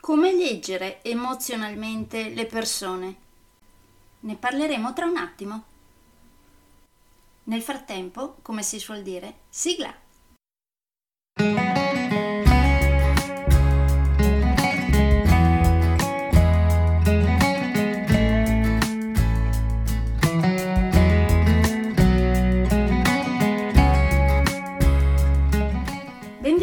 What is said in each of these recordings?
Come leggere emozionalmente le persone? Ne parleremo tra un attimo. Nel frattempo, come si suol dire, sigla!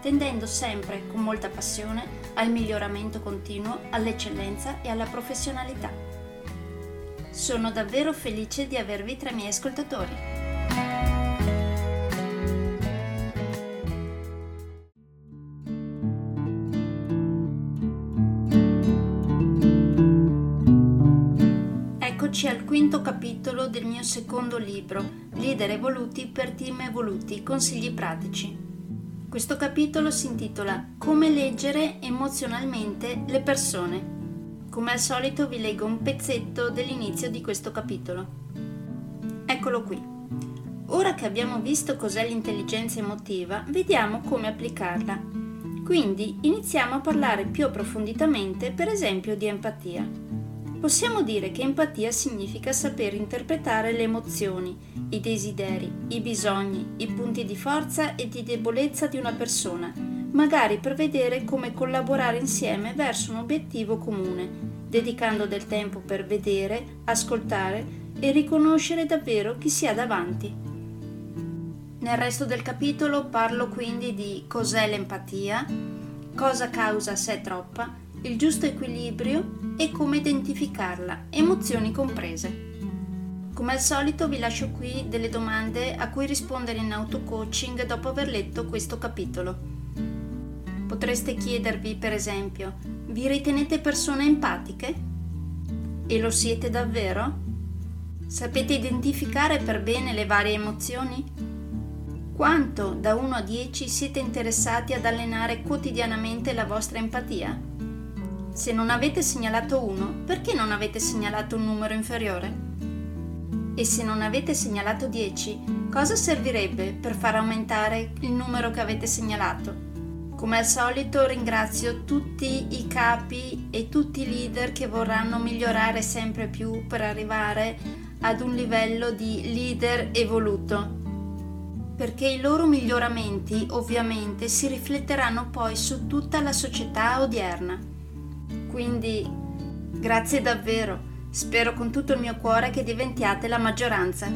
tendendo sempre con molta passione al miglioramento continuo, all'eccellenza e alla professionalità. Sono davvero felice di avervi tra i miei ascoltatori. Eccoci al quinto capitolo del mio secondo libro, Leader evoluti per team evoluti, consigli pratici. Questo capitolo si intitola Come leggere emozionalmente le persone. Come al solito vi leggo un pezzetto dell'inizio di questo capitolo. Eccolo qui. Ora che abbiamo visto cos'è l'intelligenza emotiva, vediamo come applicarla. Quindi iniziamo a parlare più approfonditamente, per esempio, di empatia. Possiamo dire che empatia significa saper interpretare le emozioni, i desideri, i bisogni, i punti di forza e di debolezza di una persona, magari per vedere come collaborare insieme verso un obiettivo comune, dedicando del tempo per vedere, ascoltare e riconoscere davvero chi si ha davanti. Nel resto del capitolo parlo quindi di cos'è l'empatia, cosa causa se è troppa, il giusto equilibrio e come identificarla, emozioni comprese. Come al solito vi lascio qui delle domande a cui rispondere in auto-coaching dopo aver letto questo capitolo. Potreste chiedervi, per esempio, vi ritenete persone empatiche? E lo siete davvero? Sapete identificare per bene le varie emozioni? Quanto da 1 a 10 siete interessati ad allenare quotidianamente la vostra empatia? Se non avete segnalato 1, perché non avete segnalato un numero inferiore? E se non avete segnalato 10, cosa servirebbe per far aumentare il numero che avete segnalato? Come al solito ringrazio tutti i capi e tutti i leader che vorranno migliorare sempre più per arrivare ad un livello di leader evoluto perché i loro miglioramenti ovviamente si rifletteranno poi su tutta la società odierna. Quindi grazie davvero, spero con tutto il mio cuore che diventiate la maggioranza.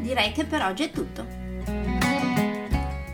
Direi che per oggi è tutto.